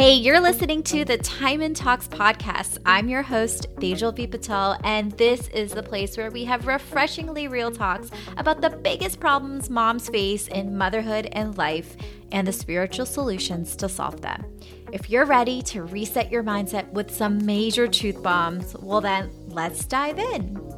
Hey, you're listening to the Time and Talks podcast. I'm your host, Tejal V. Patel, and this is the place where we have refreshingly real talks about the biggest problems moms face in motherhood and life and the spiritual solutions to solve them. If you're ready to reset your mindset with some major truth bombs, well, then let's dive in.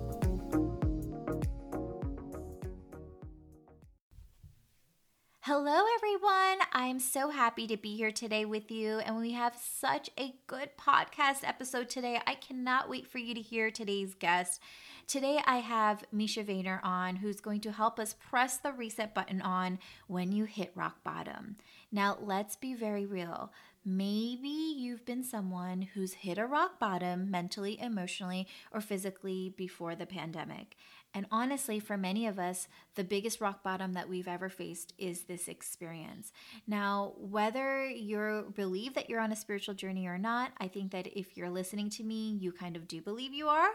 Hello, everyone. I'm so happy to be here today with you. And we have such a good podcast episode today. I cannot wait for you to hear today's guest. Today, I have Misha Vayner on, who's going to help us press the reset button on when you hit rock bottom. Now, let's be very real. Maybe you've been someone who's hit a rock bottom mentally, emotionally, or physically before the pandemic. And honestly, for many of us, the biggest rock bottom that we've ever faced is this experience. Now, whether you believe that you're on a spiritual journey or not, I think that if you're listening to me, you kind of do believe you are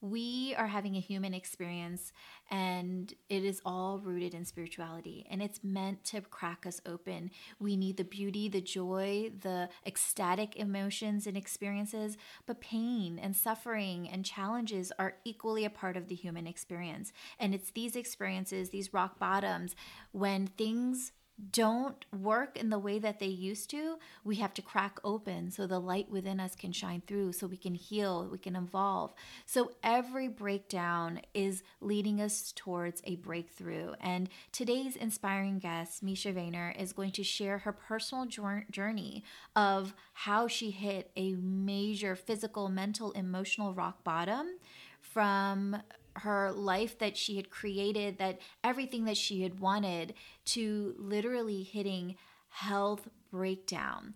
we are having a human experience and it is all rooted in spirituality and it's meant to crack us open. We need the beauty, the joy, the ecstatic emotions and experiences, but pain and suffering and challenges are equally a part of the human experience. And it's these experiences, these rock bottoms, when things don't work in the way that they used to, we have to crack open so the light within us can shine through, so we can heal, we can evolve. So every breakdown is leading us towards a breakthrough. And today's inspiring guest, Misha Vayner, is going to share her personal journey of how she hit a major physical, mental, emotional rock bottom from her life that she had created, that everything that she had wanted, to literally hitting health breakdown.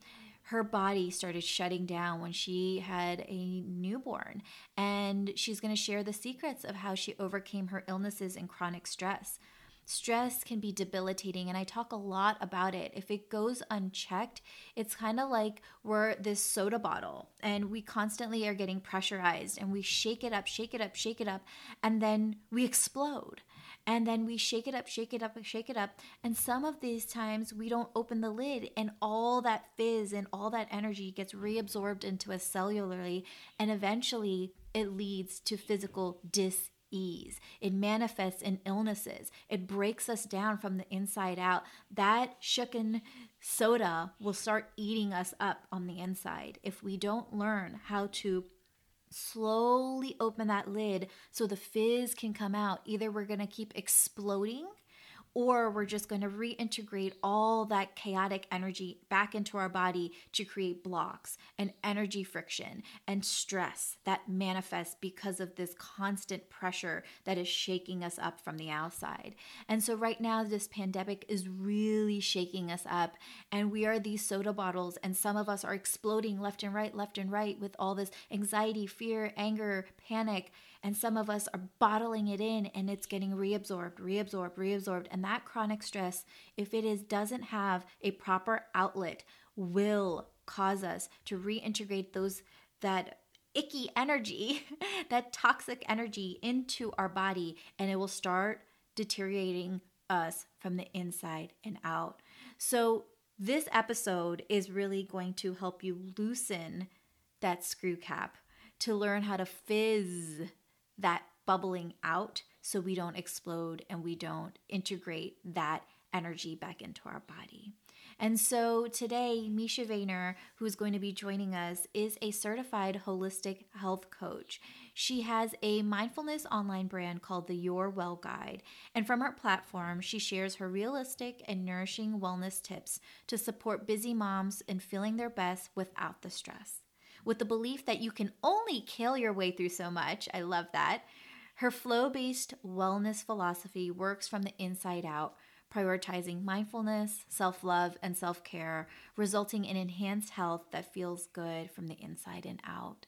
Her body started shutting down when she had a newborn, and she's going to share the secrets of how she overcame her illnesses and chronic stress. Stress can be debilitating, and I talk a lot about it. If it goes unchecked, it's kind of like we're this soda bottle and we constantly are getting pressurized and we shake it up, shake it up, shake it up, and then we explode. And then we shake it up, shake it up, shake it up. And some of these times we don't open the lid, and all that fizz and all that energy gets reabsorbed into us cellularly, and eventually it leads to physical dis ease. It manifests in illnesses. It breaks us down from the inside out. That shooken soda will start eating us up on the inside if we don't learn how to slowly open that lid so the fizz can come out. Either we're going to keep exploding or we're just going to reintegrate all that chaotic energy back into our body to create blocks and energy friction and stress that manifests because of this constant pressure that is shaking us up from the outside. And so, right now, this pandemic is really shaking us up, and we are these soda bottles, and some of us are exploding left and right, left and right with all this anxiety, fear, anger, panic and some of us are bottling it in and it's getting reabsorbed, reabsorbed, reabsorbed. And that chronic stress, if it is doesn't have a proper outlet, will cause us to reintegrate those that icky energy, that toxic energy into our body, and it will start deteriorating us from the inside and out. So, this episode is really going to help you loosen that screw cap to learn how to fizz that bubbling out so we don't explode and we don't integrate that energy back into our body. And so today, Misha Vayner, who is going to be joining us, is a certified holistic health coach. She has a mindfulness online brand called the Your Well Guide. And from her platform, she shares her realistic and nourishing wellness tips to support busy moms in feeling their best without the stress with the belief that you can only kill your way through so much. I love that. Her flow based wellness philosophy works from the inside out, prioritizing mindfulness, self love, and self care, resulting in enhanced health that feels good from the inside and out.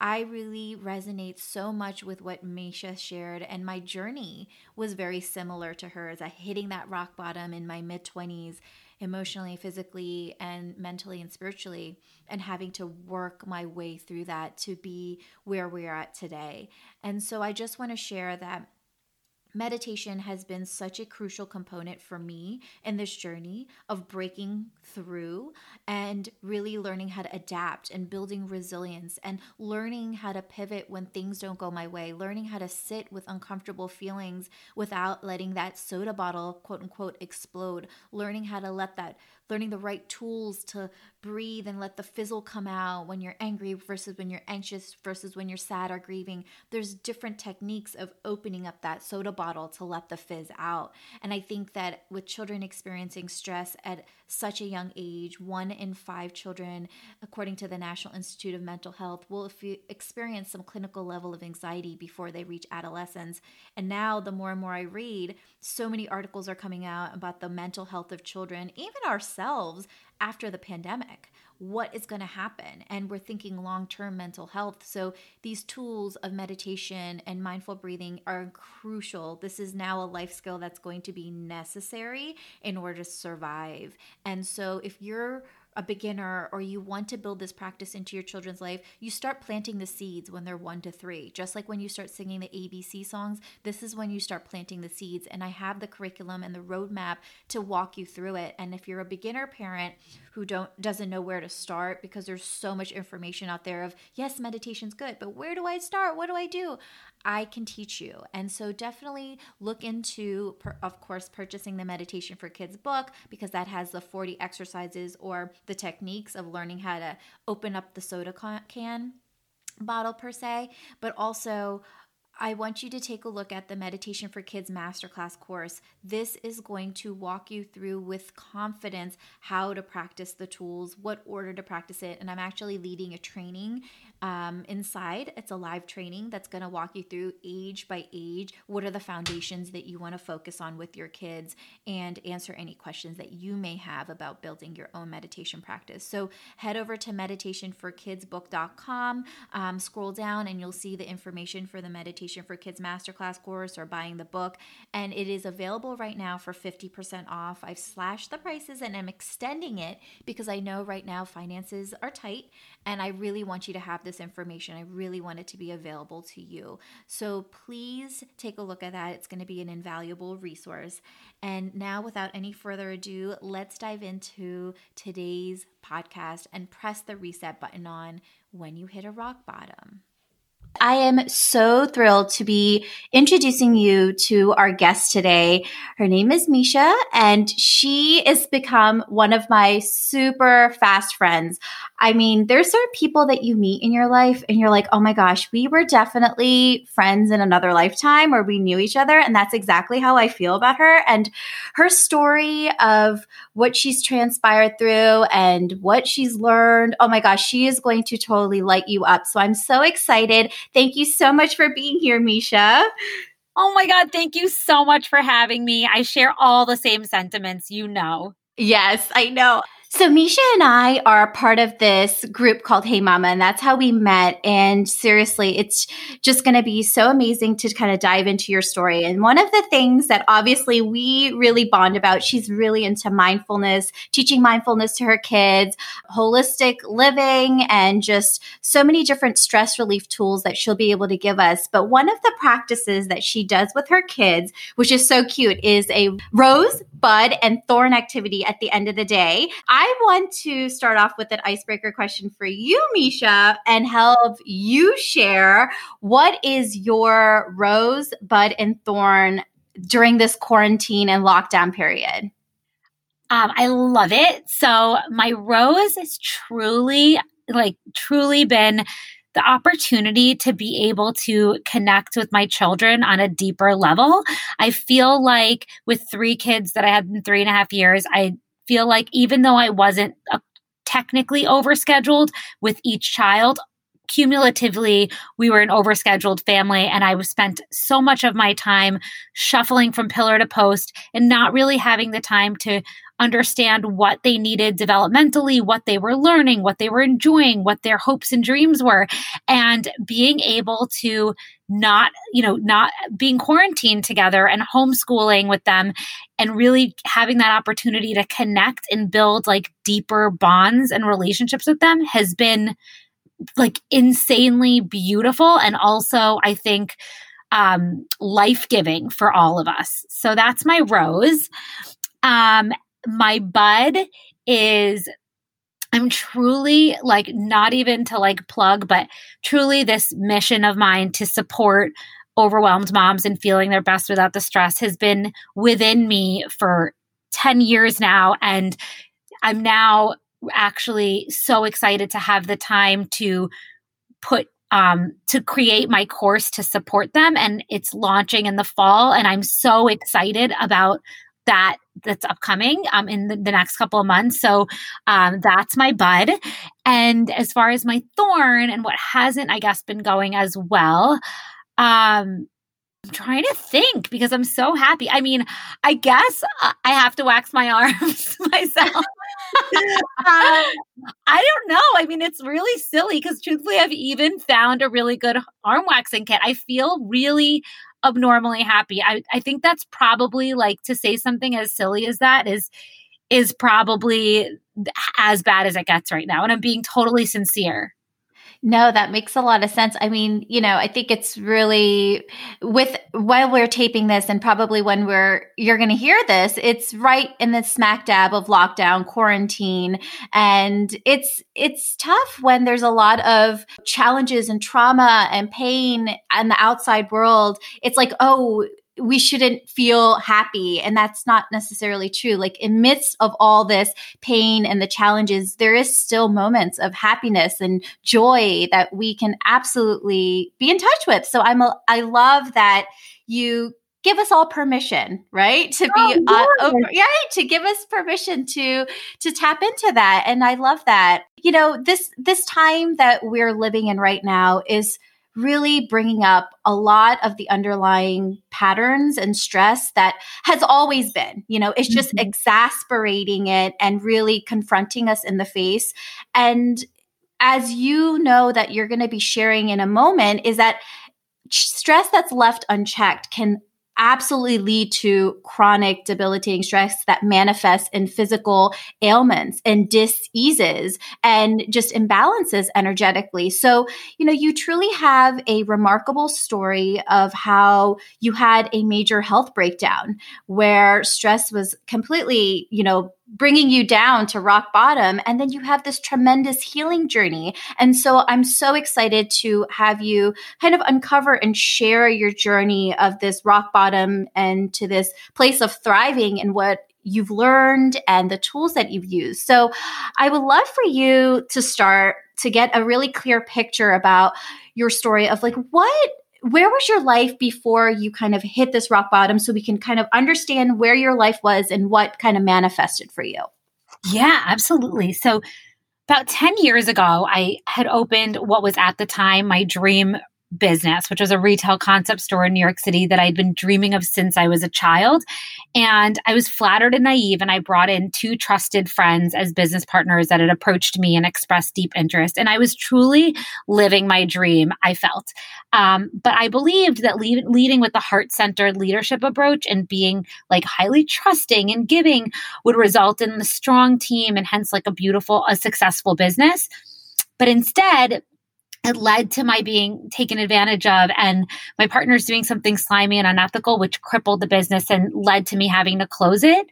I really resonate so much with what Misha shared, and my journey was very similar to hers. I hitting that rock bottom in my mid 20s emotionally, physically, and mentally and spiritually, and having to work my way through that to be where we are at today. And so I just want to share that meditation has been such a crucial component for me in this journey of breaking through and really learning how to adapt and building resilience and learning how to pivot when things don't go my way, learning how to sit with uncomfortable feelings without letting that soda bottle, quote unquote, explode, learning how to let that learning the right tools to breathe and let the fizzle come out when you're angry versus when you're anxious versus when you're sad or grieving. There's different techniques of opening up that soda bottle to let the fizz out. And I think that with children experiencing stress at such a young age, one in five children, according to the National Institute of Mental Health, will experience some clinical level of anxiety before they reach adolescence. And now, the more and more I read, so many articles are coming out about the mental health of children, even ourselves after the pandemic. What is going to happen? And we're thinking long-term mental health. So these tools of meditation and mindful breathing are crucial. This is now a life skill that's going to be necessary in order to survive. And so if you're a beginner or you want to build this practice into your children's life, you start planting the seeds when they're one to three. Just like when you start singing the ABC songs, this is when you start planting the seeds. And I have the curriculum and the roadmap to walk you through it. And if you're a beginner parent who don't doesn't know where to start because there's so much information out there of yes, meditation's good, but where do I start? What do I do? I can teach you. And so definitely look into, of course, purchasing the Meditation for Kids book because that has the 40 exercises or the techniques of learning how to open up the soda can bottle per se, but also I want you to take a look at the Meditation for Kids Masterclass course. This is going to walk you through with confidence how to practice the tools, what order to practice it. And I'm actually leading a training um, inside. It's a live training that's going to walk you through age by age. What are the foundations that you want to focus on with your kids and answer any questions that you may have about building your own meditation practice. So head over to meditationforkidsbook.com, um, scroll down, and you'll see the information for the Meditation for Kids Masterclass course or buying the book. And it is available right now for 50% off. I've slashed the prices and I'm extending it because I know right now finances are tight and I really want you to have this information. I really want it to be available to you. So please take a look at that. It's going to be an invaluable resource. And now, without any further ado, let's dive into today's podcast and press the reset button on when you hit a rock bottom. I am so thrilled to be introducing you to our guest today. Her name is Misha, and she has become one of my super fast friends. I mean, there's certain people that you meet in your life, and you're like, oh my gosh, we were definitely friends in another lifetime or we knew each other. And that's exactly how I feel about her. And her story of what she's transpired through and what she's learned, oh my gosh, she is going to totally light you up. So I'm so excited Thank you so much for being here, Misha. Oh my God, thank you so much for having me. I share all the same sentiments, you know. Yes, I know. So Misha and I are part of this group called Hey Mama, and that's how we met. And seriously, it's just going to be so amazing to kind of dive into your story. And one of the things that obviously we really bond about, she's really into mindfulness, teaching mindfulness to her kids, holistic living, and just so many different stress relief tools that she'll be able to give us. But one of the practices that she does with her kids, which is so cute, is a rose, bud, and thorn activity at the end of the day. I want to start off with an icebreaker question for you, Misha, and help you share what is your rose, bud, and thorn during this quarantine and lockdown period? Um, I love it. So my rose is truly, like, truly been the opportunity to be able to connect with my children on a deeper level. I feel like with three kids that I had in three and a half years, I feel like even though I wasn't uh, technically overscheduled with each child, cumulatively we were an overscheduled family and i spent so much of my time shuffling from pillar to post and not really having the time to understand what they needed developmentally what they were learning what they were enjoying what their hopes and dreams were and being able to not you know not being quarantined together and homeschooling with them and really having that opportunity to connect and build like deeper bonds and relationships with them has been like insanely beautiful and also I think um, life giving for all of us. So that's my rose. Um, my bud is I'm truly like not even to like plug, but truly this mission of mine to support overwhelmed moms and feeling their best without the stress has been within me for 10 years now. And I'm now actually so excited to have the time to put um, to create my course to support them and it's launching in the fall and i'm so excited about that that's upcoming um, in the, the, next couple of months. So um, that's my bud. And as far as my thorn and what hasn't, I guess, been going as well, um, I'm trying to think because I'm so happy. I mean, I guess uh, I have to wax my arms myself. um, I don't know. I mean, it's really silly because truthfully, I've even found a really good arm waxing kit. I feel really abnormally happy. I, I think that's probably like to say something as silly as that is is probably as bad as it gets right now. And I'm being totally sincere. No, that makes a lot of sense. I mean, you know, I think it's really with while we're taping this and probably when we're you're going to hear this, it's right in the smack dab of lockdown, quarantine, and it's it's tough when there's a lot of challenges and trauma and pain and the outside world. It's like, "Oh, we shouldn't feel happy. And that's not necessarily true. Like in midst of all this pain and the challenges there is still moments of happiness and joy that we can absolutely be in touch with. So i'm a, i love that you give us all permission right? To be oh, uh, over, yeah to give us permission to to tap into that. And i love that. You know this this time that we're living in right now is really bringing up a lot of the underlying patterns and stress that has always been. You know, it's just mm-hmm. exasperating it and really confronting us in the face. And as you know, that you're going to be sharing in a moment, is that stress that's left unchecked can absolutely lead to chronic debilitating stress that manifests in physical ailments and diseases and just imbalances energetically. So, you know, you truly have a remarkable story of how you had a major health breakdown where stress was completely, you know, bringing you down to rock bottom. And then you have this tremendous healing journey. And so I'm so excited to have you kind of uncover and share your journey of this rock bottom and to this place of thriving and what you've learned and the tools that you've used. So I would love for you to start to get a really clear picture about your story of like what where was your life before you kind of hit this rock bottom so we can kind of understand where your life was and what kind of manifested for you? Yeah, absolutely. So, about 10 years ago, I had opened what was at the time my dream business, which was a retail concept store in New York City that I'd been dreaming of since I was a child. And I was flattered and naive, and I brought in two trusted friends as business partners that had approached me and expressed deep interest. And I was truly living my dream, I felt. Um, but I believed that le- leading with the heart centered leadership approach and being like highly trusting and giving would result in a strong team and hence like a beautiful, a successful business. But instead, it led to my being taken advantage of and my partners doing something slimy and unethical, which crippled the business and led to me having to close it.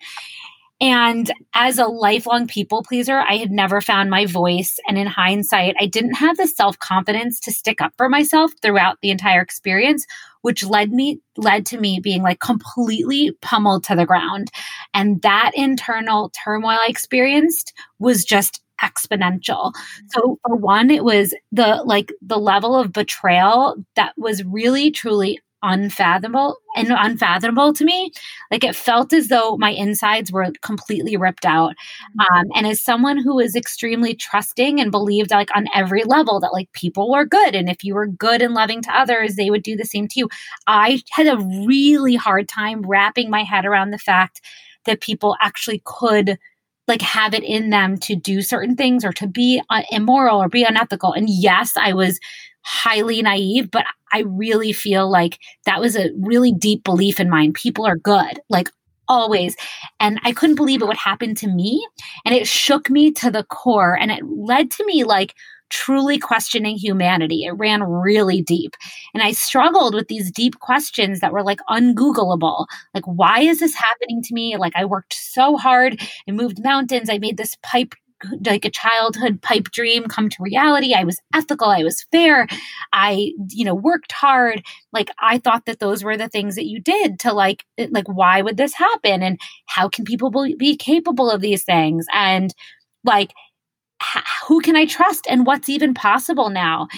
And as a lifelong people pleaser, I had never found my voice. And in hindsight, I didn't have the self confidence to stick up for myself throughout the entire experience, which led me, led to me being like completely pummeled to the ground. And that internal turmoil I experienced was just exponential. So for one, it was the like the level of betrayal that was really truly unfathomable and unfathomable to me. Like it felt as though my insides were completely ripped out. Mm-hmm. Um, and as someone who is extremely trusting and believed like on every level that like people were good, and if you were good and loving to others, they would do the same to you. I had a really hard time wrapping my head around the fact that people actually could like have it in them to do certain things or to be uh, immoral or be unethical. And yes, I was highly naive, but I really feel like that was a really deep belief in mine. People are good, like always. And I couldn't believe it would happen to me. And it shook me to the core. And it led to me like truly questioning humanity. It ran really deep. And I struggled with these deep questions that were like ungoogleable. Like, why is this happening to me? Like, I worked so hard. I moved mountains. I made this pipe like a childhood pipe dream come to reality. I was ethical. I was fair. I, you know, worked hard. Like I thought that those were the things that you did to like, like, why would this happen? And how can people be capable of these things? And like, who can I trust and what's even possible now?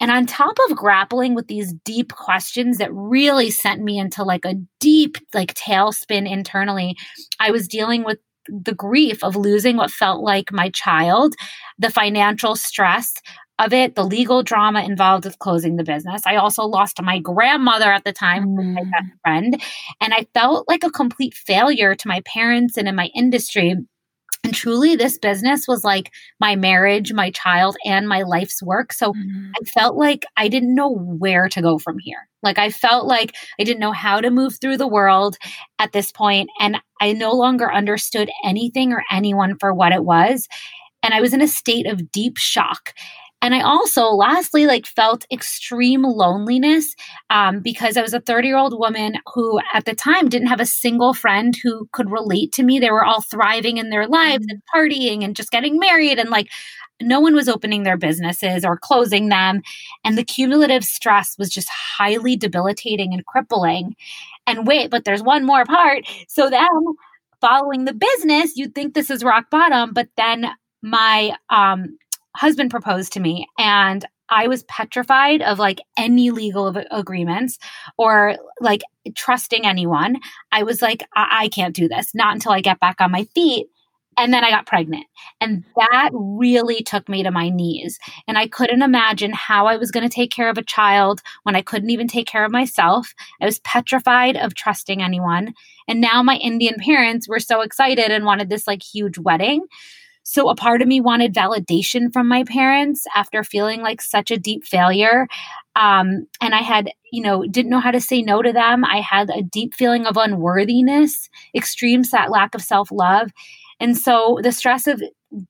And on top of grappling with these deep questions that really sent me into like a deep like tailspin internally, I was dealing with the grief of losing what felt like my child, the financial stress of it, the legal drama involved with closing the business. I also lost my grandmother at the time, mm. my best friend, and I felt like a complete failure to my parents and in my industry. And truly, this business was like my marriage, my child, and my life's work. So mm-hmm. I felt like I didn't know where to go from here. Like I felt like I didn't know how to move through the world at this point, and I no longer understood anything or anyone for what it was. And I was in a state of deep shock. And I also, lastly, like felt extreme loneliness um, because I was a 30 year old woman who at the time didn't have a single friend who could relate to me. They were all thriving in their lives and partying and just getting married. And like, no one was opening their businesses or closing them. And the cumulative stress was just highly debilitating and crippling. And wait, but there's one more part. So then, following the business, you'd think this is rock bottom, but then my um husband proposed to me and I was petrified of like any legal agreements or like trusting anyone. I was like, I-, I can't do this, not until I get back on my feet. And then I got pregnant. And that really took me to my knees. And I couldn't imagine how I was going to take care of a child when I couldn't even take care of myself. I was petrified of trusting anyone. And now my Indian parents were so excited and wanted this like huge wedding. So a part of me wanted validation from my parents after feeling like such a deep failure. Um, and I had, you know, didn't know how to say no to them. I had a deep feeling of unworthiness, extreme lack of self love. And so the stress of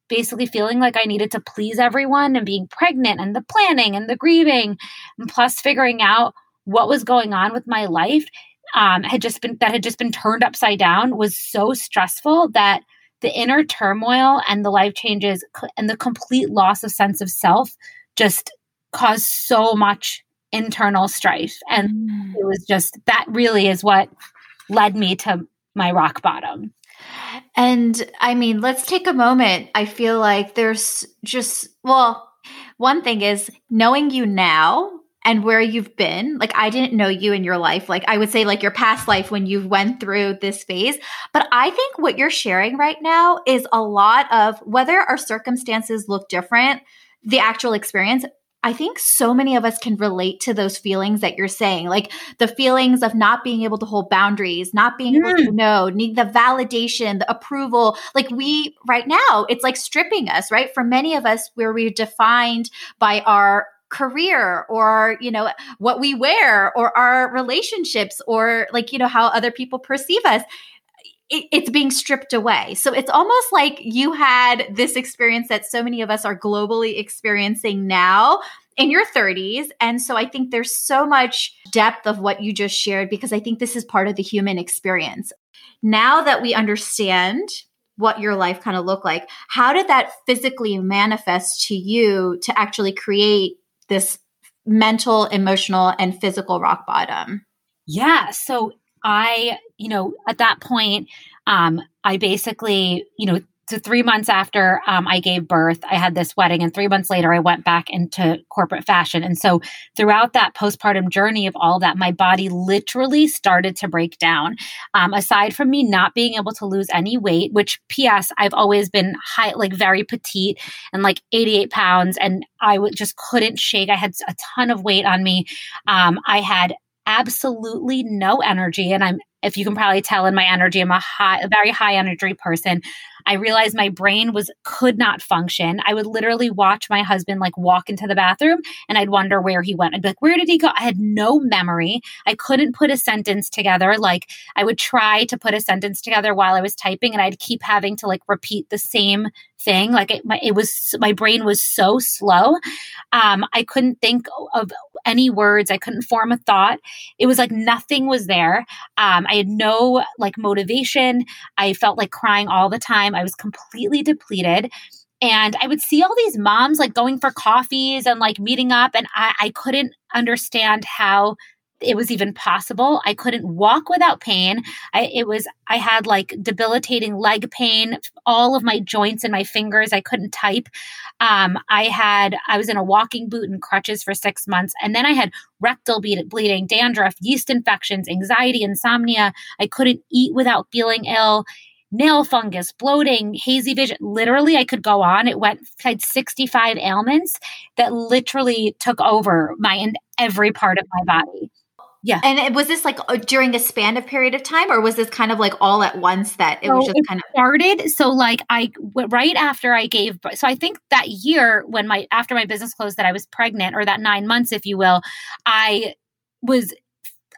basically feeling like I needed to please everyone and being pregnant and the planning and the grieving, and plus figuring out what was going on with my life um, had just been that had just been turned upside down was so stressful that the inner turmoil and the life changes and the complete loss of sense of self just caused so much internal strife. And mm. it was just that really is what led me to my rock bottom. And I mean, let's take a moment. I feel like there's just, well, one thing is knowing you now and where you've been like i didn't know you in your life like i would say like your past life when you went through this phase but i think what you're sharing right now is a lot of whether our circumstances look different the actual experience I think so many of us can relate to those feelings that you're saying, like the feelings of not being able to hold boundaries, not being able to mm. know, need the validation, the approval. Like we, right now, it's like stripping us, right? For many of us, where we're defined by our career or you know what we wear or our relationships or like you know how other people perceive us it, it's being stripped away. So it's almost like you had this experience that so many of us are globally experiencing now in your 30s and so i think there's so much depth of what you just shared because i think this is part of the human experience. Now that we understand what your life kind of looked like how did that physically manifest to you to actually create this mental, emotional, and physical rock bottom? Yeah. So I, you know, at that point, um, I basically, you know, so three months after um, I gave birth, I had this wedding, and three months later, I went back into corporate fashion. And so, throughout that postpartum journey of all that, my body literally started to break down. Um, aside from me not being able to lose any weight, which P.S. I've always been high, like very petite and like 88 pounds, and I w- just couldn't shake. I had a ton of weight on me. Um, I had absolutely no energy, and I'm if you can probably tell in my energy, I'm a high, a very high energy person. I realized my brain was could not function. I would literally watch my husband like walk into the bathroom and I'd wonder where he went. I'd be like, where did he go? I had no memory. I couldn't put a sentence together. Like I would try to put a sentence together while I was typing and I'd keep having to like repeat the same thing. Like it, my, it was, my brain was so slow. Um, I couldn't think of any words. I couldn't form a thought. It was like nothing was there. Um, I had no like motivation. I felt like crying all the time. I was completely depleted. And I would see all these moms like going for coffees and like meeting up, and I, I couldn't understand how it was even possible. I couldn't walk without pain. I, it was, I had like debilitating leg pain, all of my joints and my fingers. I couldn't type. Um, I had, I was in a walking boot and crutches for six months. And then I had rectal bleeding, dandruff, yeast infections, anxiety, insomnia. I couldn't eat without feeling ill nail fungus, bloating, hazy vision. Literally, I could go on. It went, I had 65 ailments that literally took over my in every part of my body. Yeah. And it, was this like uh, during a span of period of time or was this kind of like all at once that it so was just kind of started? So like I right after I gave so I think that year when my after my business closed that I was pregnant or that 9 months if you will, I was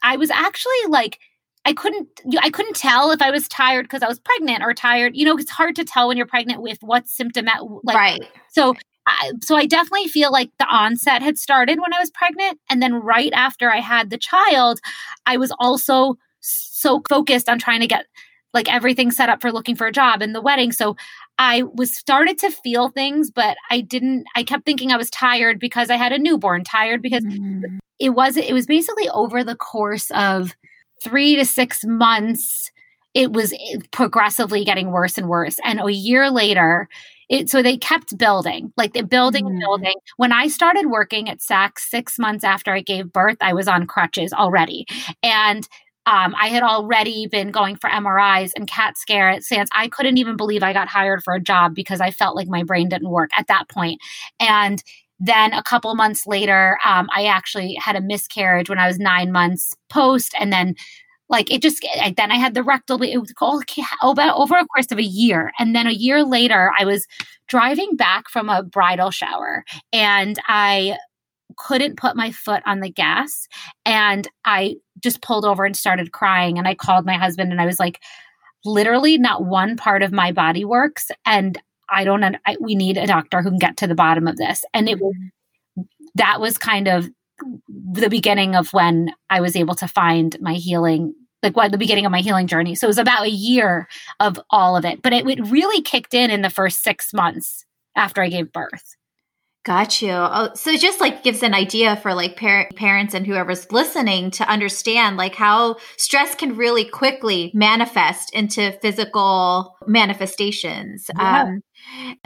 I was actually like I couldn't I couldn't tell if I was tired because I was pregnant or tired. You know, it's hard to tell when you're pregnant with what symptom like right. So I, so I definitely feel like the onset had started when I was pregnant. And then right after I had the child, I was also so focused on trying to get like everything set up for looking for a job and the wedding. So I was started to feel things, but I didn't, I kept thinking I was tired because I had a newborn, tired because mm. it was, it was basically over the course of three to six months. It was progressively getting worse and worse. And a year later, it, so they kept building, like the building mm. and building. When I started working at Saks six months after I gave birth, I was on crutches already. And um, I had already been going for MRIs and CAT scans. I couldn't even believe I got hired for a job because I felt like my brain didn't work at that point. And then a couple months later, um, I actually had a miscarriage when I was nine months post, and then like it just then I had the rectal. It was all over over a course of a year, and then a year later, I was driving back from a bridal shower, and I couldn't put my foot on the gas, and I just pulled over and started crying. And I called my husband, and I was like, literally, not one part of my body works, and I don't. I, we need a doctor who can get to the bottom of this. And it was that was kind of the beginning of when I was able to find my healing like what the beginning of my healing journey. So it was about a year of all of it, but it, it really kicked in in the first six months after I gave birth. Got you. Oh, so it just like gives an idea for like par- parents and whoever's listening to understand like how stress can really quickly manifest into physical manifestations. Yeah. Um,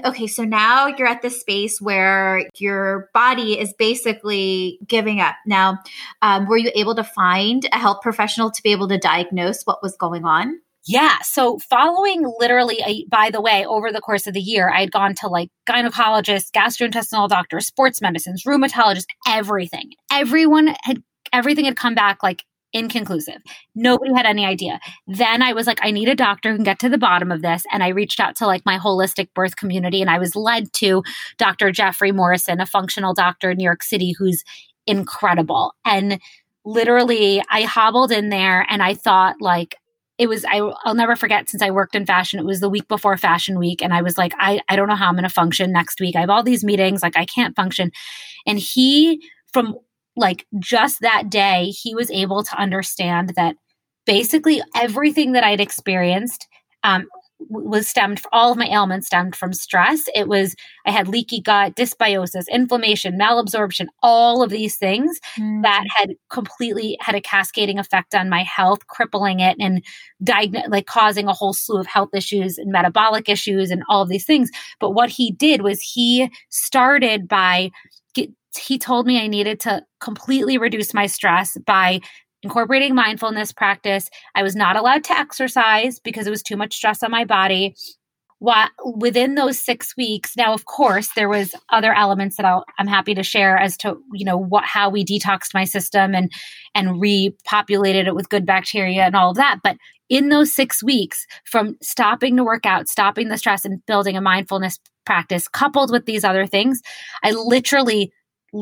okay, so now you're at the space where your body is basically giving up. Now, um, were you able to find a health professional to be able to diagnose what was going on? Yeah. So following literally, a, by the way, over the course of the year, I had gone to like gynecologists, gastrointestinal doctors, sports medicines, rheumatologists, everything. Everyone had, everything had come back like inconclusive. Nobody had any idea. Then I was like, I need a doctor who can get to the bottom of this. And I reached out to like my holistic birth community and I was led to Dr. Jeffrey Morrison, a functional doctor in New York City who's incredible. And literally, I hobbled in there and I thought, like, it was I, will never forget since i worked in fashion it was the week before fashion week and i was like i, I don't know how i'm going to function next week i have all these meetings like i can't function and he from like just that day he was able to understand that basically everything that i'd experienced um, was stemmed all of my ailments stemmed from stress it was i had leaky gut dysbiosis inflammation malabsorption all of these things mm. that had completely had a cascading effect on my health crippling it and diagn- like causing a whole slew of health issues and metabolic issues and all of these things but what he did was he started by he told me I needed to completely reduce my stress by incorporating mindfulness practice. I was not allowed to exercise because it was too much stress on my body. what within those six weeks now of course there was other elements that i am happy to share as to you know what how we detoxed my system and and repopulated it with good bacteria and all of that but in those six weeks from stopping to work out stopping the stress and building a mindfulness practice coupled with these other things i literally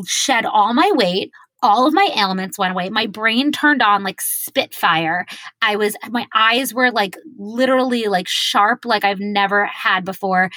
shed all my weight all of my ailments went away. My brain turned on like spitfire. I was, my eyes were like literally like sharp, like I've never had before.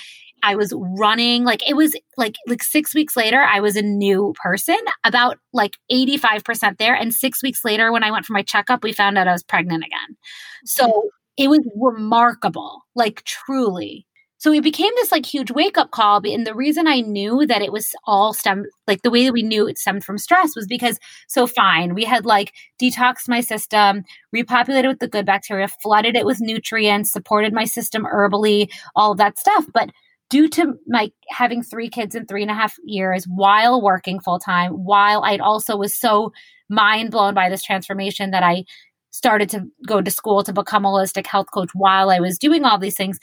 I was running like it was like like 6 weeks later I was a new person about like 85% there and 6 weeks later when I went for my checkup we found out I was pregnant again. So mm-hmm. it was remarkable like truly so it became this like huge wake up call. And the reason I knew that it was all stem, like the way that we knew it stemmed from stress was because, so fine, we had like detoxed my system, repopulated with the good bacteria, flooded it with nutrients, supported my system herbally, all of that stuff. But due to my having three kids in three and a half years while working full time, while I also was so mind blown by this transformation that I started to go to school to become a holistic health coach while I was doing all these things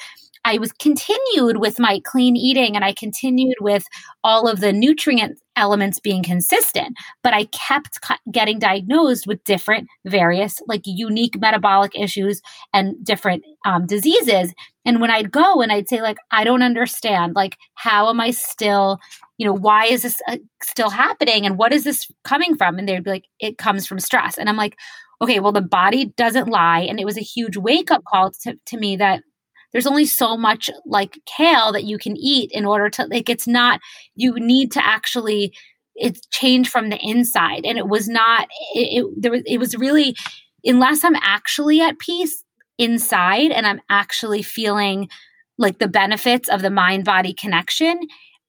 I was continued with my clean eating and I continued with all of the nutrient elements being consistent, but I kept getting diagnosed with different, various, like unique metabolic issues and different um, diseases. And when I'd go and I'd say, like, I don't understand, like, how am I still, you know, why is this uh, still happening? And what is this coming from? And they'd be like, it comes from stress. And I'm like, okay, well, the body doesn't lie. And it was a huge wake up call to, to me that there's only so much like kale that you can eat in order to like it's not you need to actually it's changed from the inside. And it was not it, it there was it was really unless i'm actually at peace inside and i'm actually feeling like the benefits of the mind body connection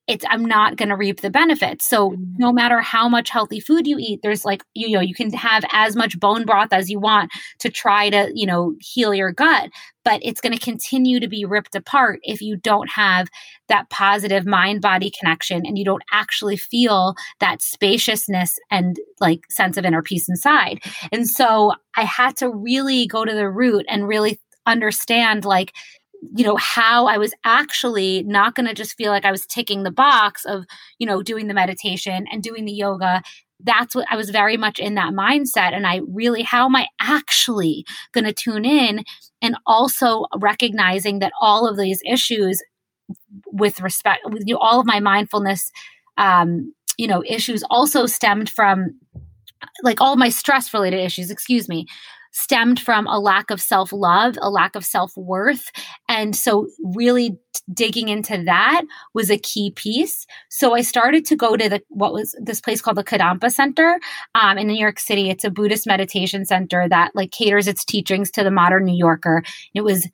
it's i'm not going to reap the benefits so mm-hmm. no matter how much healthy food you eat there's like you know you can have as much bone broth as you want to try to you know heal your gut but it's going to continue to be ripped apart if you don't have that positive mind body connection and you don't actually feel that spaciousness and like sense of inner peace inside and so i had to really go to the root and really understand like you know how i was actually not going to just feel like i was ticking the box of you know doing the meditation and doing the yoga. That's what i was very much in that mindset and i really how am i actually going to tune in and also recognizing that all of these issues with respect with you know, all of my mindfulness um you know issues also stemmed from like all my stress related issues excuse me stemmed from a lack of self love, a lack of self worth. And so, really digging into that was a key piece. So, I started to go to the what was this place called the Kadampa Center um, in New York City. It's a Buddhist meditation center that like caters its teachings to the modern New Yorker. It was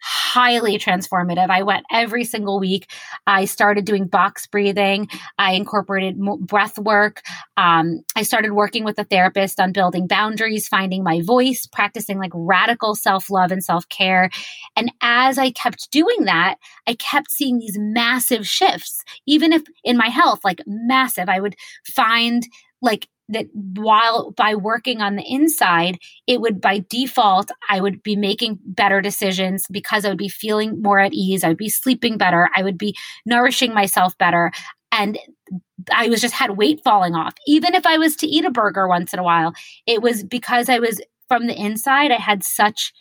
highly transformative. I went every single week. I started doing box breathing. I incorporated breath work. Um, I started working with a therapist on building boundaries, finding my voice, practicing like radical self love and self care. And as I kept doing that, I kept seeing these massive shifts, even if in my health, like massive. I would find like that while by working on the inside, it would by default, I would be making better decisions because I would be feeling more at ease. I would be sleeping better. I would be nourishing myself better. And I was just had weight falling off. Even if I was to eat a burger once in a while, it was because I was from the inside, I had such,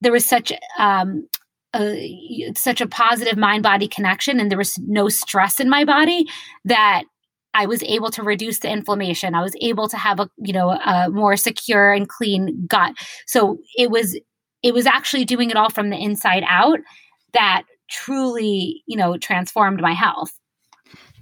there was such, um, a, such a positive mind body connection and there was no stress in my body that I was able to reduce the inflammation. I was able to have a, you know, a more secure and clean gut. So it was, it was actually doing it all from the inside out that truly, you know, transformed my health.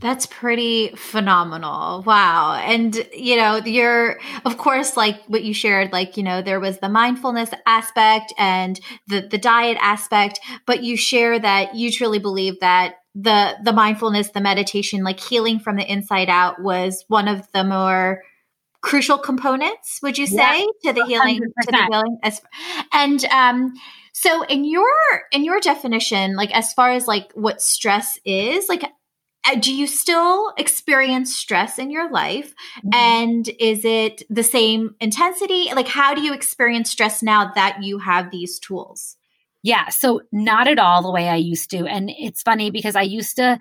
That's pretty phenomenal. Wow. And, you know, you're, of course, like what you shared, like, you know, there was the mindfulness aspect and the, the diet aspect, but you share that you truly believe that the the mindfulness the meditation like healing from the inside out was one of the more crucial components would you say yeah, to the healing 100%. to the healing and um so in your in your definition like as far as like what stress is like uh, do you still experience stress in your life mm-hmm. and is it the same intensity like how do you experience stress now that you have these tools Yeah, so not at all the way I used to. And it's funny because I used to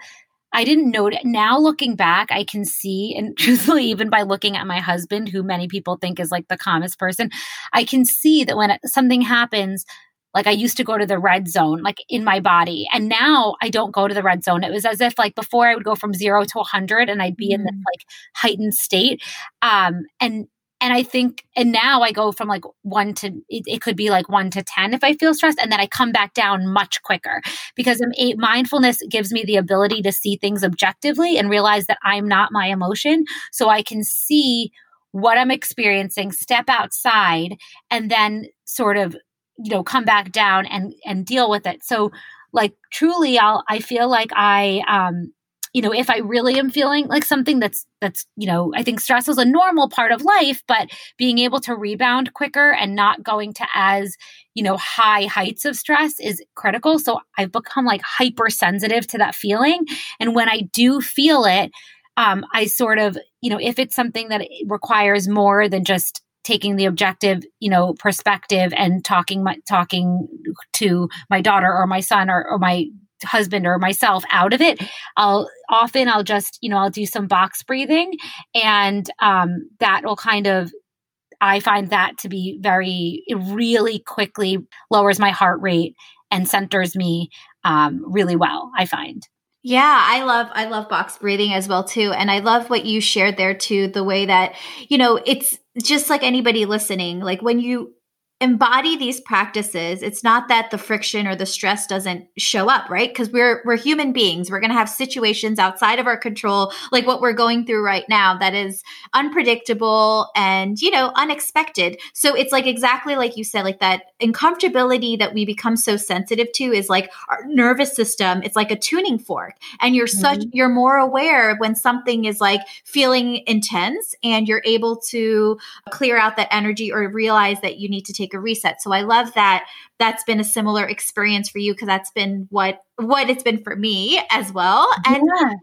I didn't know it. Now looking back, I can see, and truthfully, even by looking at my husband, who many people think is like the calmest person, I can see that when something happens, like I used to go to the red zone, like in my body. And now I don't go to the red zone. It was as if like before I would go from zero to 100 and I'd be mm. in this mm. like heightened state. Um, and and I think, and now I go from like one to, it, it, could be like one to 10 if I feel stressed. And then I come back down much quicker because I'm, mindfulness gives me the ability to see things objectively and realize that I'm not my emotion. So I can see what I'm experiencing, step outside, and then sort of, you know, come back down and, and deal with it. So, like, truly, I'll, I feel like I, um, you know if i really am feeling like something that's that's you know i think stress is a normal part of life but being able to rebound quicker and not going to as you know high heights of stress is critical. So i've become like hypersensitive to that feeling. And when i do feel it um, i sort of you know if it's something that requires more than just taking the objective you know perspective and talking my talking to my daughter or my son or, or my husband or myself out of it i'll often i'll just you know i'll do some box breathing and um, that will kind of i find that to be very it really quickly lowers my heart rate and centers me um, really well i find. Yeah, I love I love box breathing as well too and I love what you shared there too the way that you know it's just like anybody listening like when you embody these practices. It's not that the friction or the stress doesn't show up right? Because we're we're human beings. We're going to have situations outside of our control like what we're going through right now that is unpredictable and you know unexpected. So it's like exactly like you said like that uncomfortability that we become so sensitive to is like our nervous system. It's like a tuning fork. And you're mm-hmm. such you're more aware when something is like feeling intense and you're able to clear out that energy or realize that you need to take take a reset. So I love that that's been a similar experience for you because that's been what what it's been for me as well. And yeah.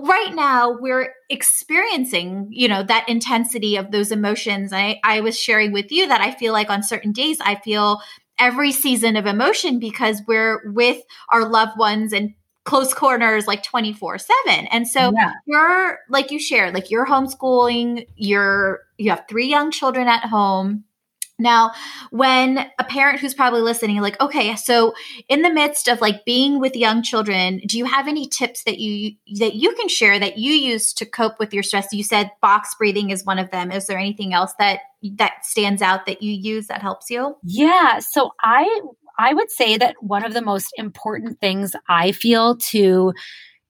right now we're experiencing, you know, that intensity of those emotions. I I was sharing with you that I feel like on certain days I feel every season of emotion because we're with our loved ones and close corners like 24 7 and so yeah. you're like you shared like you're homeschooling you're you have three young children at home now, when a parent who's probably listening, like, okay, so in the midst of like being with young children, do you have any tips that you that you can share that you use to cope with your stress? You said box breathing is one of them. Is there anything else that that stands out that you use that helps you? Yeah, so I I would say that one of the most important things I feel to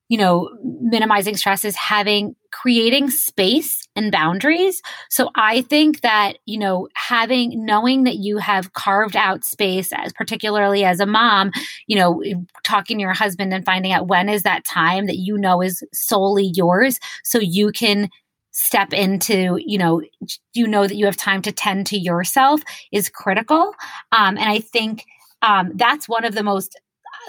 you know, minimizing stress is having creating space and boundaries. So I think that, you know, having knowing that you have carved out space as particularly as a mom, you know, talking to your husband and finding out when is that time that you know is solely yours so you can step into you know you know that you have time to tend to yourself is critical um, and i think um, that's one of the most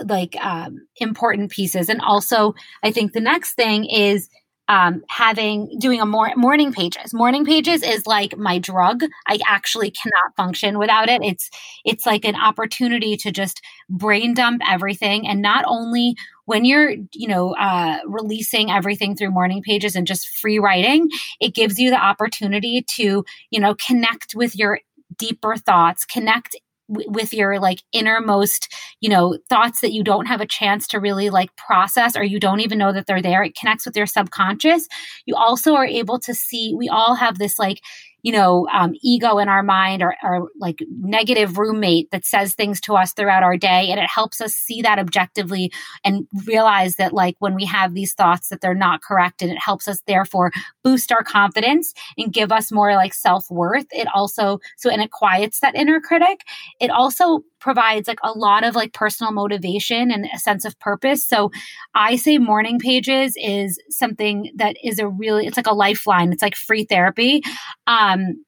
like um, important pieces. And also, I think the next thing is um, having doing a morning pages. Morning pages is like my drug. I actually cannot function without it. It's it's like an opportunity to just brain dump everything, and not only when you're you know uh, releasing everything through morning pages and just free writing, it gives you the opportunity to you know connect with your deeper thoughts, connect with your like innermost you know thoughts that you don't have a chance to really like process or you don't even know that they're there. It connects with your subconscious. You also are able to see we all have this like you know, um, ego in our mind or, or like negative roommate that says things to us throughout our day. And it helps us see that objectively and realize that, like, when we have these thoughts, that they're not correct. And it helps us, therefore, boost our confidence and give us more like self worth. It also, so, and it quiets that inner critic. It also provides like a lot of like personal motivation and a sense of purpose. So I say morning pages is something that is a really it's like a lifeline. It's like free therapy. Um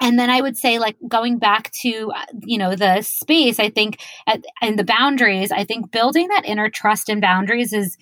and then I would say, like going back to you know the space, I think at, and the boundaries. I think building that inner trust and boundaries is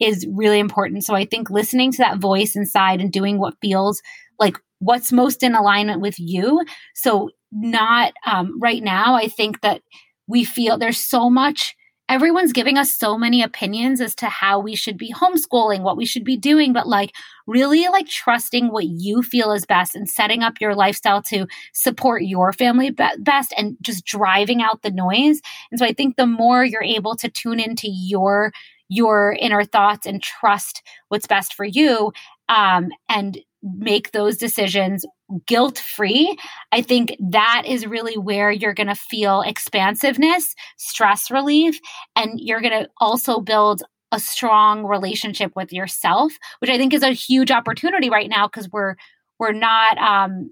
is really important. So I think listening to that voice inside and doing what feels like what's most in alignment with you. So not um, right now. I think that we feel there's so much everyone's giving us so many opinions as to how we should be homeschooling, what we should be doing, but like really like trusting what you feel is best and setting up your lifestyle to support your family be- best and just driving out the noise. And so I think the more you're able to tune into your your inner thoughts and trust what's best for you um, and make those decisions guilt free, I think that is really where you're going to feel expansiveness, stress relief, and you're going to also build a strong relationship with yourself, which I think is a huge opportunity right now because we're we're not um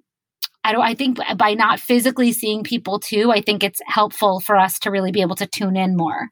I don't I think by not physically seeing people too, I think it's helpful for us to really be able to tune in more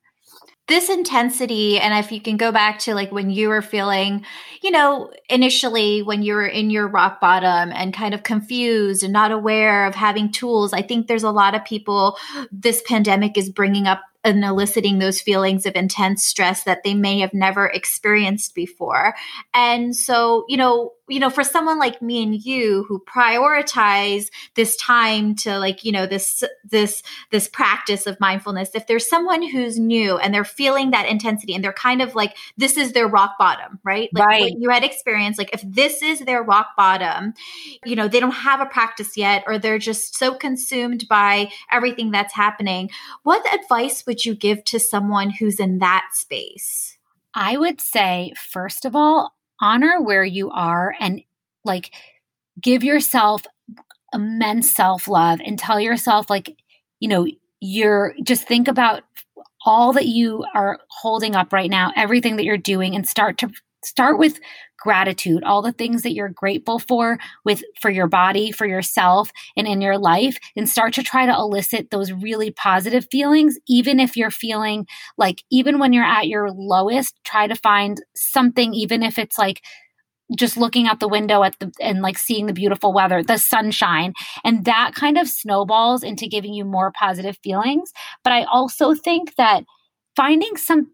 this intensity and if you can go back to like when you were feeling you know initially when you were in your rock bottom and kind of confused and not aware of having tools i think there's a lot of people this pandemic is bringing up and eliciting those feelings of intense stress that they may have never experienced before and so you know you know, for someone like me and you who prioritize this time to like, you know, this, this, this practice of mindfulness, if there's someone who's new and they're feeling that intensity and they're kind of like, this is their rock bottom, right? Like right. you had experience, like if this is their rock bottom, you know, they don't have a practice yet, or they're just so consumed by everything that's happening. What advice would you give to someone who's in that space? I would say, first of all, honor where you are and like give yourself immense self love and tell yourself, like, you know, you're just think about all that you are holding up right now, everything that you're doing, and start to start with gratitude all the things that you're grateful for with for your body for yourself and in your life and start to try to elicit those really positive feelings even if you're feeling like even when you're at your lowest try to find something even if it's like just looking out the window at the and like seeing the beautiful weather the sunshine and that kind of snowballs into giving you more positive feelings. But i also think that finding some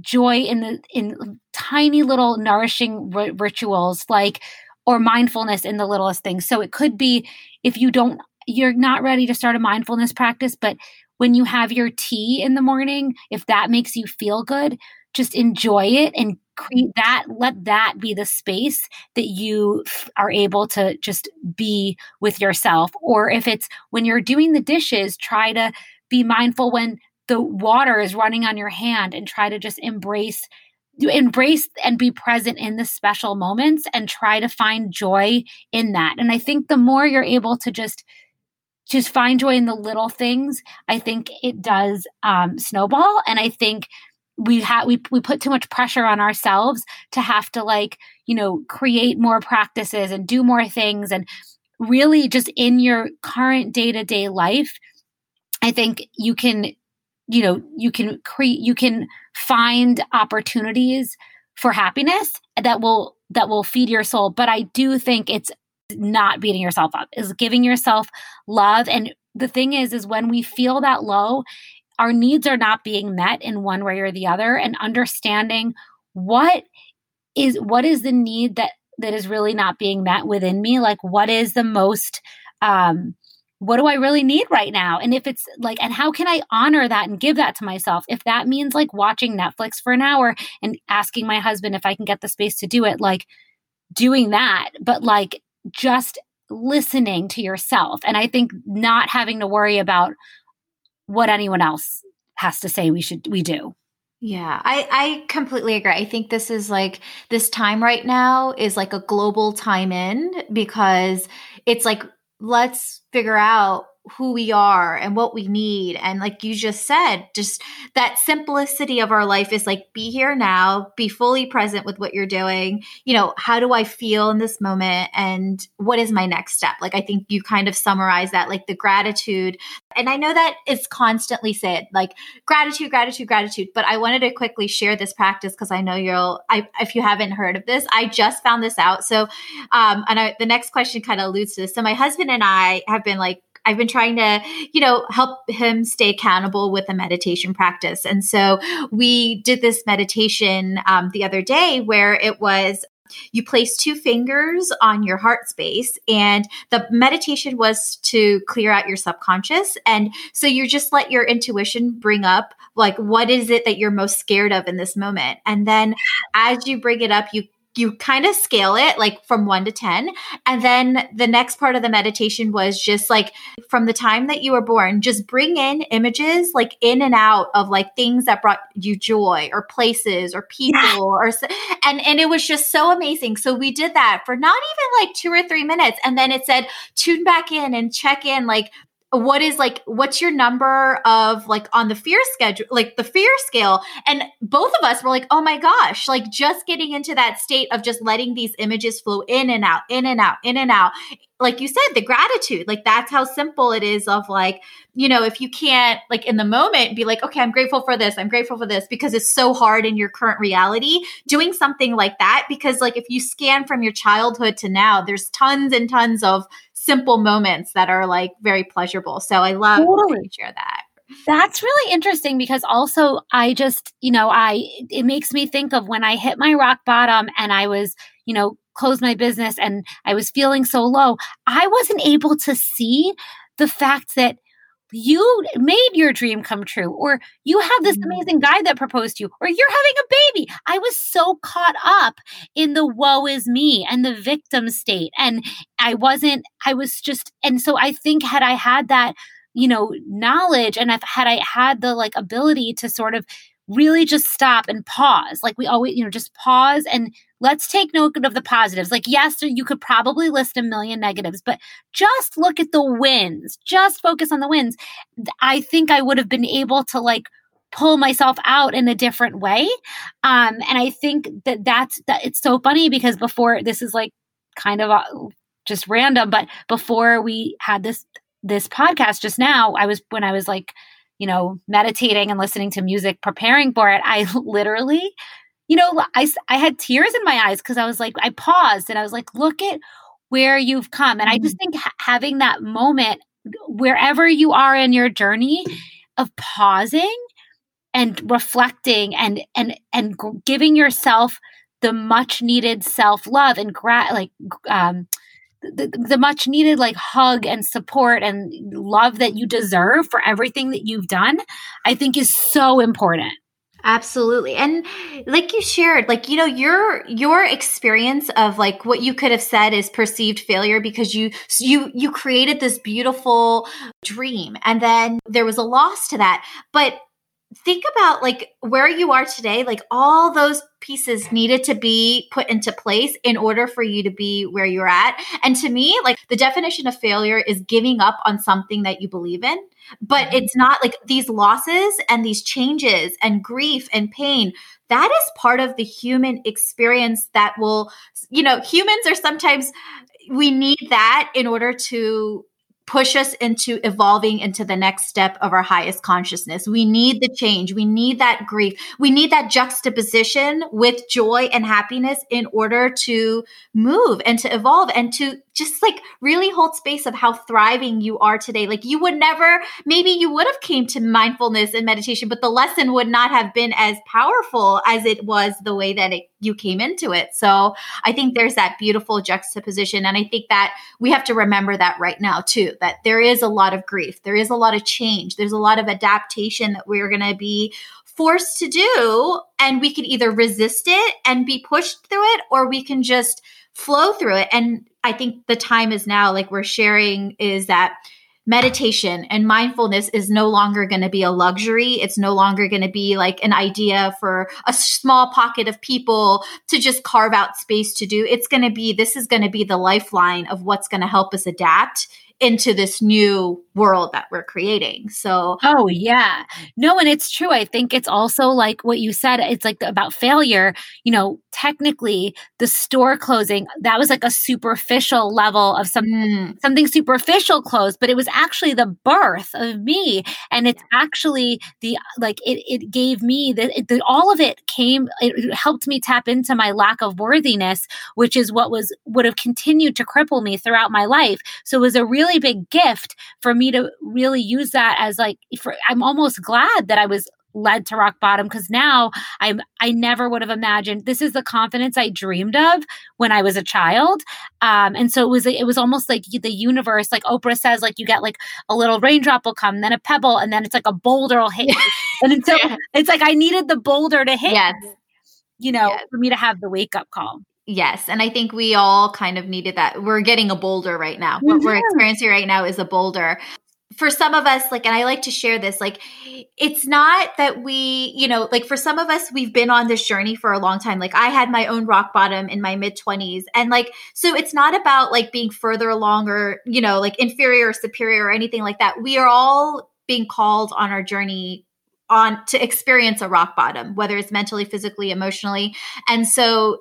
joy in the in tiny little nourishing r- rituals like or mindfulness in the littlest things. So it could be if you don't you're not ready to start a mindfulness practice but when you have your tea in the morning if that makes you feel good just enjoy it and create that let that be the space that you are able to just be with yourself. Or if it's when you're doing the dishes try to be mindful when the water is running on your hand and try to just embrace embrace and be present in the special moments and try to find joy in that. And i think the more you're able to just just find joy in the little things i think it does um, snowball. And i think we have we, we put too much pressure on ourselves to have to like you know create more practices and do more things. And really just in your current day-to-day life i think you can you know you can create you can find opportunities for happiness that will that will feed your soul. But i do think it's not beating yourself up is giving yourself love. And the thing is is when we feel that low our needs are not being met in one way or the other. And understanding what is what is the need that that is really not being met within me like what is the most um what do I really need right now? And if it's like, and how can I honor that and give that to myself? If that means like watching Netflix for an hour and asking my husband if I can get the space to do it, like doing that, but like just listening to yourself. And I think not having to worry about what anyone else has to say we should, we do. Yeah, I, I completely agree. I think this is like this time right now is like a global time in because it's like let's figure out who we are and what we need. And like you just said, just that simplicity of our life is like be here now, be fully present with what you're doing. You know, how do I feel in this moment? And what is my next step? Like, I think you kind of summarize that, like the gratitude. And I know that it's constantly said, like gratitude, gratitude, gratitude. But I wanted to quickly share this practice because I know you'll, I, if you haven't heard of this, I just found this out. So, um, and I, the next question kind of alludes to this. So, my husband and I have been like, I've been trying to, you know, help him stay accountable with a meditation practice. And so we did this meditation um, the other day where it was you place two fingers on your heart space and the meditation was to clear out your subconscious and so you just let your intuition bring up like what is it that you're most scared of in this moment and then as you bring it up you you kind of scale it like from one to 10. And then the next part of the meditation was just like from the time that you were born, just bring in images like in and out of like things that brought you joy or places or people yeah. or, and, and it was just so amazing. So we did that for not even like two or three minutes. And then it said, tune back in and check in like what is like what's your number of like on the fear schedule like the fear scale? And both of us were like oh my gosh like just getting into that state of just letting these images flow in and out in and out in and out. Like you said the gratitude like that's how simple it is of like you know if you can't like in the moment be like okay i'm grateful for this i'm grateful for this because it's so hard in your current reality doing something like that because like if you scan from your childhood to now there's tons and tons of simple moments that are like very pleasurable. So I love totally. share that. That's really interesting because also I just, you know, I it makes me think of when I hit my rock bottom and I was, you know, closed my business and I was feeling so low. I wasn't able to see the fact that you made your dream come true or you have this mm-hmm. amazing guy that proposed to you or you're having a baby i was so caught up in the woe is me and the victim state and i wasn't i was just and so i think had i had that you know knowledge and if had i had the like ability to sort of really just stop and pause like we always you know just pause and let's take note of the positives. Like, yes, you could probably list a million negatives, but just look at the wins. Just focus on the wins. I think I would have been able to like pull myself out in a different way. Um, and I think that that's that. It's so funny because before this is like kind of uh, just random, but before we had this this podcast just now, I was when I was like you know meditating and listening to music preparing for it i literally you know, I, I had tears in my eyes because I was like, I paused and I was like, look at where you've come. And I just mm-hmm. think ha- having that moment, wherever you are in your journey, of pausing and reflecting and and and giving yourself the much needed self love and gra- like um the, the much needed like hug and support and love that you deserve for everything that you've done i think is so important Absolutely. And like you shared, like, you know, your your experience of like what you could have said is perceived failure because you you you created this beautiful dream and then there was a loss to that. But think about like where you are today, like all those pieces needed to be put into place in order for you to be where you're at. And to me, like the definition of failure is giving up on something that you believe in. But mm-hmm. it's not like these losses and these changes and grief and pain. That is part of the human experience that will, you know, humans are sometimes, we need that in order to push us into evolving into the next step of our highest consciousness. We need the change. We need that grief. We need that juxtaposition with joy and happiness in order to move and to evolve and to just like really hold space of how thriving you are today. Like you would never, maybe you would have came to mindfulness and meditation, but the lesson would not have been as powerful as it was the way that it, you came into it. So I think there's that beautiful juxtaposition. And I think that we have to remember that right now too, that there is a lot of grief. There is a lot of change. There's a lot of adaptation that we're going to be forced to do. And we can either resist it and be pushed through it, or we can just flow through it. And I think the time is now, like we're sharing, is that meditation and mindfulness is no longer going to be a luxury. It's no longer going to be like an idea for a small pocket of people to just carve out space to do. It's going to be, this is going to be the lifeline of what's going to help us adapt into this new world that we're creating. So, oh, yeah. No, and it's true. I think it's also like what you said, it's like about failure. You know, technically, the store closing, that was like a superficial level of some, mm. something superficial closed, but it was actually the birth of me. And it's actually the, like, it, it gave me that the all of it came, it helped me tap into my lack of worthiness, which is what was, would have continued to cripple me throughout my life. So it was a real really big gift for me to really use that as like for I'm almost glad that I was led to rock bottom because now I'm I never would have imagined this is the confidence I dreamed of when I was a child. Um, and so it was it was almost like the universe, like Oprah says, like you get like a little raindrop will come, then a pebble, and then it's like a boulder will hit. and until yeah. it's like I needed the boulder to hit. Yes. You know, yes. for me to have the wake up call. Yes. And I think we all kind of needed that. We're getting a boulder right now. What we're experiencing right now is a boulder for some of us like and i like to share this like it's not that we you know like for some of us we've been on this journey for a long time like i had my own rock bottom in my mid 20s and like so it's not about like being further along or you know like inferior or superior or anything like that we are all being called on our journey on to experience a rock bottom whether it's mentally physically emotionally and so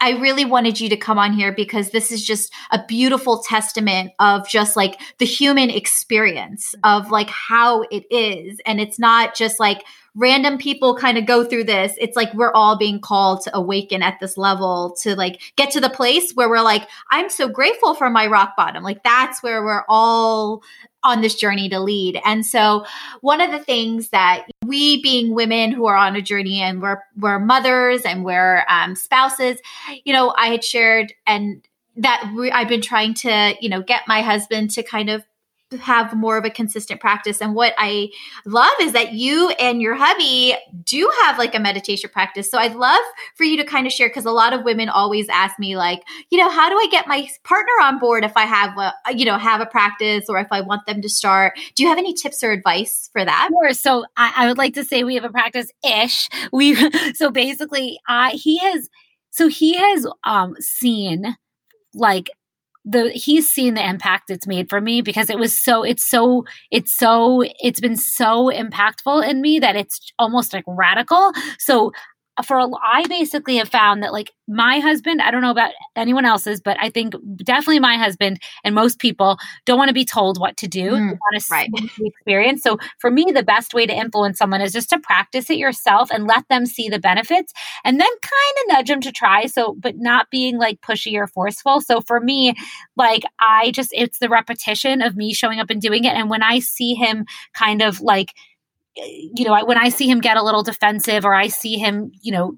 I really wanted you to come on here because this is just a beautiful testament of just like the human experience of like how it is. And it's not just like random people kind of go through this. It's like we're all being called to awaken at this level to like get to the place where we're like, I'm so grateful for my rock bottom. Like that's where we're all on this journey to lead. And so one of the things that we being women who are on a journey and we're we're mothers and we're um, spouses, you know, I had shared and that we, I've been trying to, you know, get my husband to kind of have more of a consistent practice. And what I love is that you and your hubby do have like a meditation practice. So I'd love for you to kind of share because a lot of women always ask me like, you know, how do I get my partner on board if I have a, you know, have a practice or if I want them to start? Do you have any tips or advice for that? Sure. So I, I would like to say we have a practice ish. We so basically, uh, he has so he has um seen like the he's seen the impact it's made for me because it was so it's so it's so it's been so impactful in me that it's almost like radical. So for I basically have found that like my husband, I don't know about anyone else's, but I think definitely my husband and most people don't want to be told what to do. Mm, want to right. the experience. So for me, the best way to influence someone is just to practice it yourself and let them see the benefits and then kind of nudge them to try. So, but not being like pushy or forceful. So for me, like I just, it's the repetition of me showing up and doing it. And when I see him kind of like, you know, when I see him get a little defensive or I see him, you know,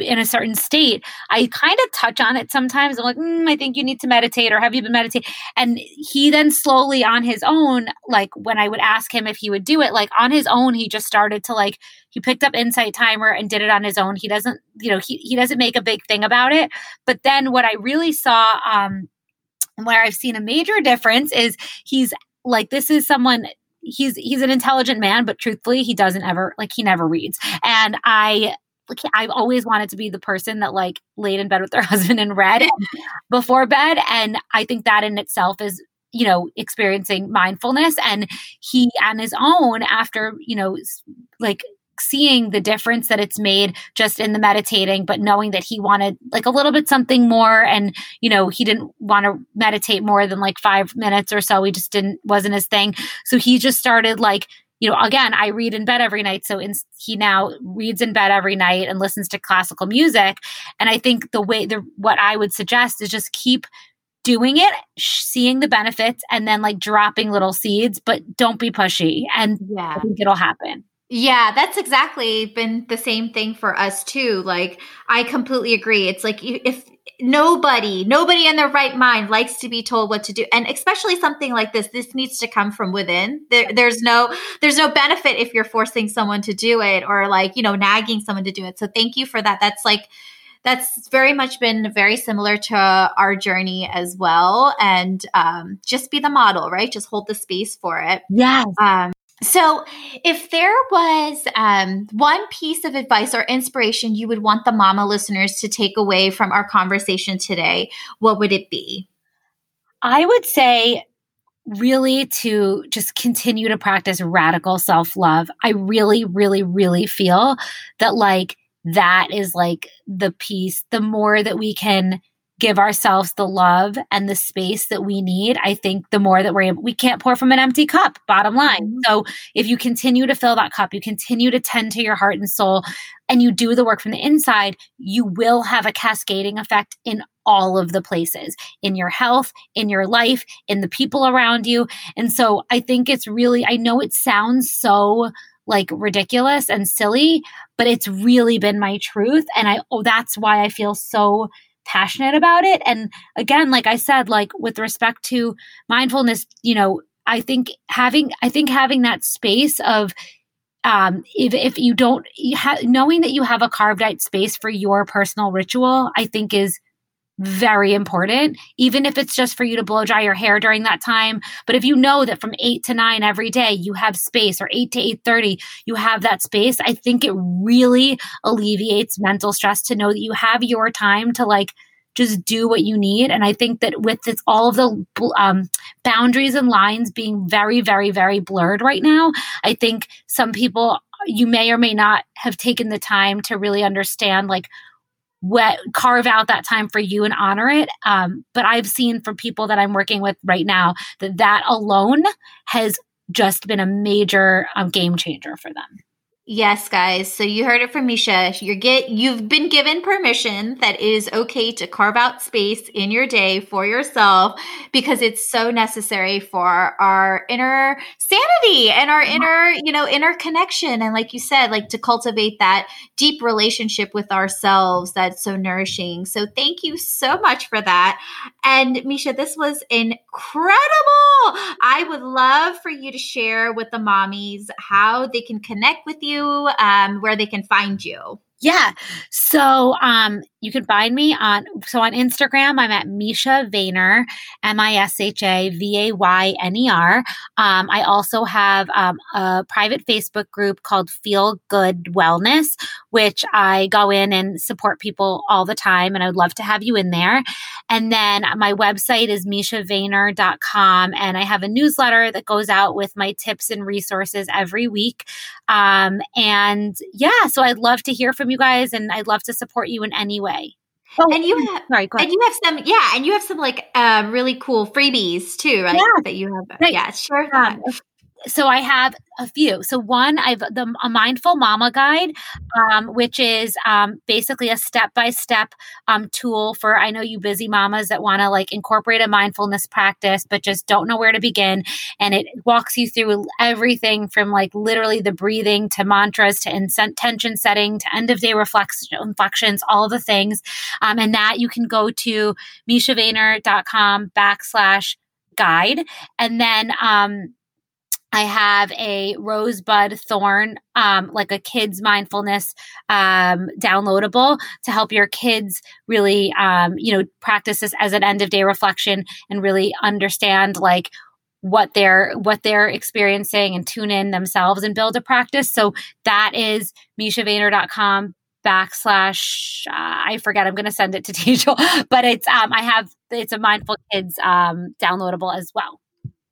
in a certain state, I kind of touch on it sometimes. I'm like, mm, I think you need to meditate, or have you been meditating? And he then slowly on his own, like when I would ask him if he would do it, like on his own, he just started to like, he picked up Insight Timer and did it on his own. He doesn't, you know, he, he doesn't make a big thing about it. But then what I really saw, um, where I've seen a major difference is he's like, this is someone he's he's an intelligent man, but truthfully, he doesn't ever like he never reads. And I like I've always wanted to be the person that like laid in bed with their husband and read before bed. And I think that in itself is you know experiencing mindfulness and he on his own after you know like seeing the difference that it's made just in the meditating, but knowing that he wanted like a little bit something more. And, you know, he didn't want to meditate more than like five minutes or so. He just didn't, wasn't his thing. So he just started like, you know, again, I read in bed every night. So in, he now reads in bed every night and listens to classical music. And I think the way, the, what I would suggest is just keep doing it, seeing the benefits, and then like dropping little seeds, but don't be pushy. And yeah. I think it'll happen. Yeah, that's exactly been the same thing for us too. Like, I completely agree. It's like if nobody, nobody in their right mind likes to be told what to do, and especially something like this, this needs to come from within. There, there's no, there's no benefit if you're forcing someone to do it or like you know nagging someone to do it. So thank you for that. That's like that's very much been very similar to our journey as well. And um, just be the model, right? Just hold the space for it. Yeah. Um, so, if there was um, one piece of advice or inspiration you would want the mama listeners to take away from our conversation today, what would it be? I would say really to just continue to practice radical self love. I really, really, really feel that like that is like the piece, the more that we can give ourselves the love and the space that we need, I think the more that we're able, we can't pour from an empty cup, bottom line. Mm-hmm. So if you continue to fill that cup, you continue to tend to your heart and soul, and you do the work from the inside, you will have a cascading effect in all of the places in your health, in your life, in the people around you. And so I think it's really, I know it sounds so like ridiculous and silly, but it's really been my truth. And I, oh, that's why I feel so passionate about it. And again, like I said, like with respect to mindfulness, you know, I think having, I think having that space of, um, if, if you don't you ha- knowing that you have a carved out space for your personal ritual, I think is very important, even if it's just for you to blow dry your hair during that time. But if you know that from eight to nine every day you have space, or eight to eight thirty you have that space, I think it really alleviates mental stress to know that you have your time to like just do what you need. And I think that with this, all of the um, boundaries and lines being very, very, very blurred right now, I think some people you may or may not have taken the time to really understand like what carve out that time for you and honor it. Um, but i've seen from people that i'm working with right now that that alone has just been a major um, game changer for them Yes, guys. So you heard it from Misha. You get you've been given permission that it is okay to carve out space in your day for yourself because it's so necessary for our inner sanity and our uh-huh. inner, you know, inner connection and like you said, like to cultivate that deep relationship with ourselves that's so nourishing. So thank you so much for that. And Misha, this was incredible. I would love for you to share with the mommies how they can connect with you um, where they can find you. Yeah. So um, you can find me on so on Instagram. I'm at Misha Vayner, M I S H A V A Y N E R. Um, I also have um, a private Facebook group called Feel Good Wellness, which I go in and support people all the time, and I would love to have you in there. And then my website is mishavayner.com, and I have a newsletter that goes out with my tips and resources every week. Um, and yeah, so I'd love to hear from you guys, and I'd love to support you in any way. Oh, and you have, sorry, and you have some, yeah, and you have some like uh, really cool freebies too, right? Yeah. That you have, right. yeah, sure. Um, so I have a few. So one, I've the a mindful mama guide, um, which is um, basically a step by step tool for I know you busy mamas that want to like incorporate a mindfulness practice, but just don't know where to begin. And it walks you through everything from like literally the breathing to mantras to intention setting to end of day reflections, all the things. Um, and that you can go to mishavayner.com backslash guide. And then um, I have a rosebud thorn, um, like a kids mindfulness um, downloadable to help your kids really, um, you know, practice this as an end of day reflection and really understand like what they're what they're experiencing and tune in themselves and build a practice. So that is mishavayner.com backslash uh, I forget I'm going to send it to Teachel, but it's um I have it's a mindful kids um downloadable as well.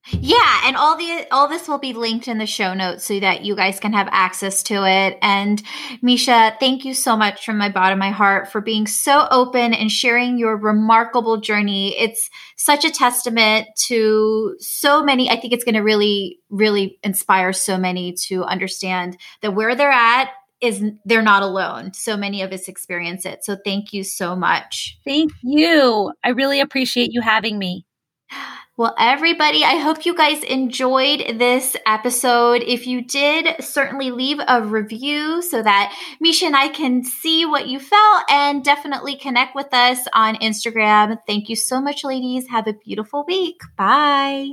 Yeah, and all the all this will be linked in the show notes so that you guys can have access to it. And Misha, thank you so much from my bottom of my heart for being so open and sharing your remarkable journey. It's such a testament to so many. I think it's going to really really inspire so many to understand that where they're at is they're not alone. So many of us experience it. So thank you so much. Thank you. I really appreciate you having me. Well, everybody, I hope you guys enjoyed this episode. If you did, certainly leave a review so that Misha and I can see what you felt and definitely connect with us on Instagram. Thank you so much, ladies. Have a beautiful week. Bye.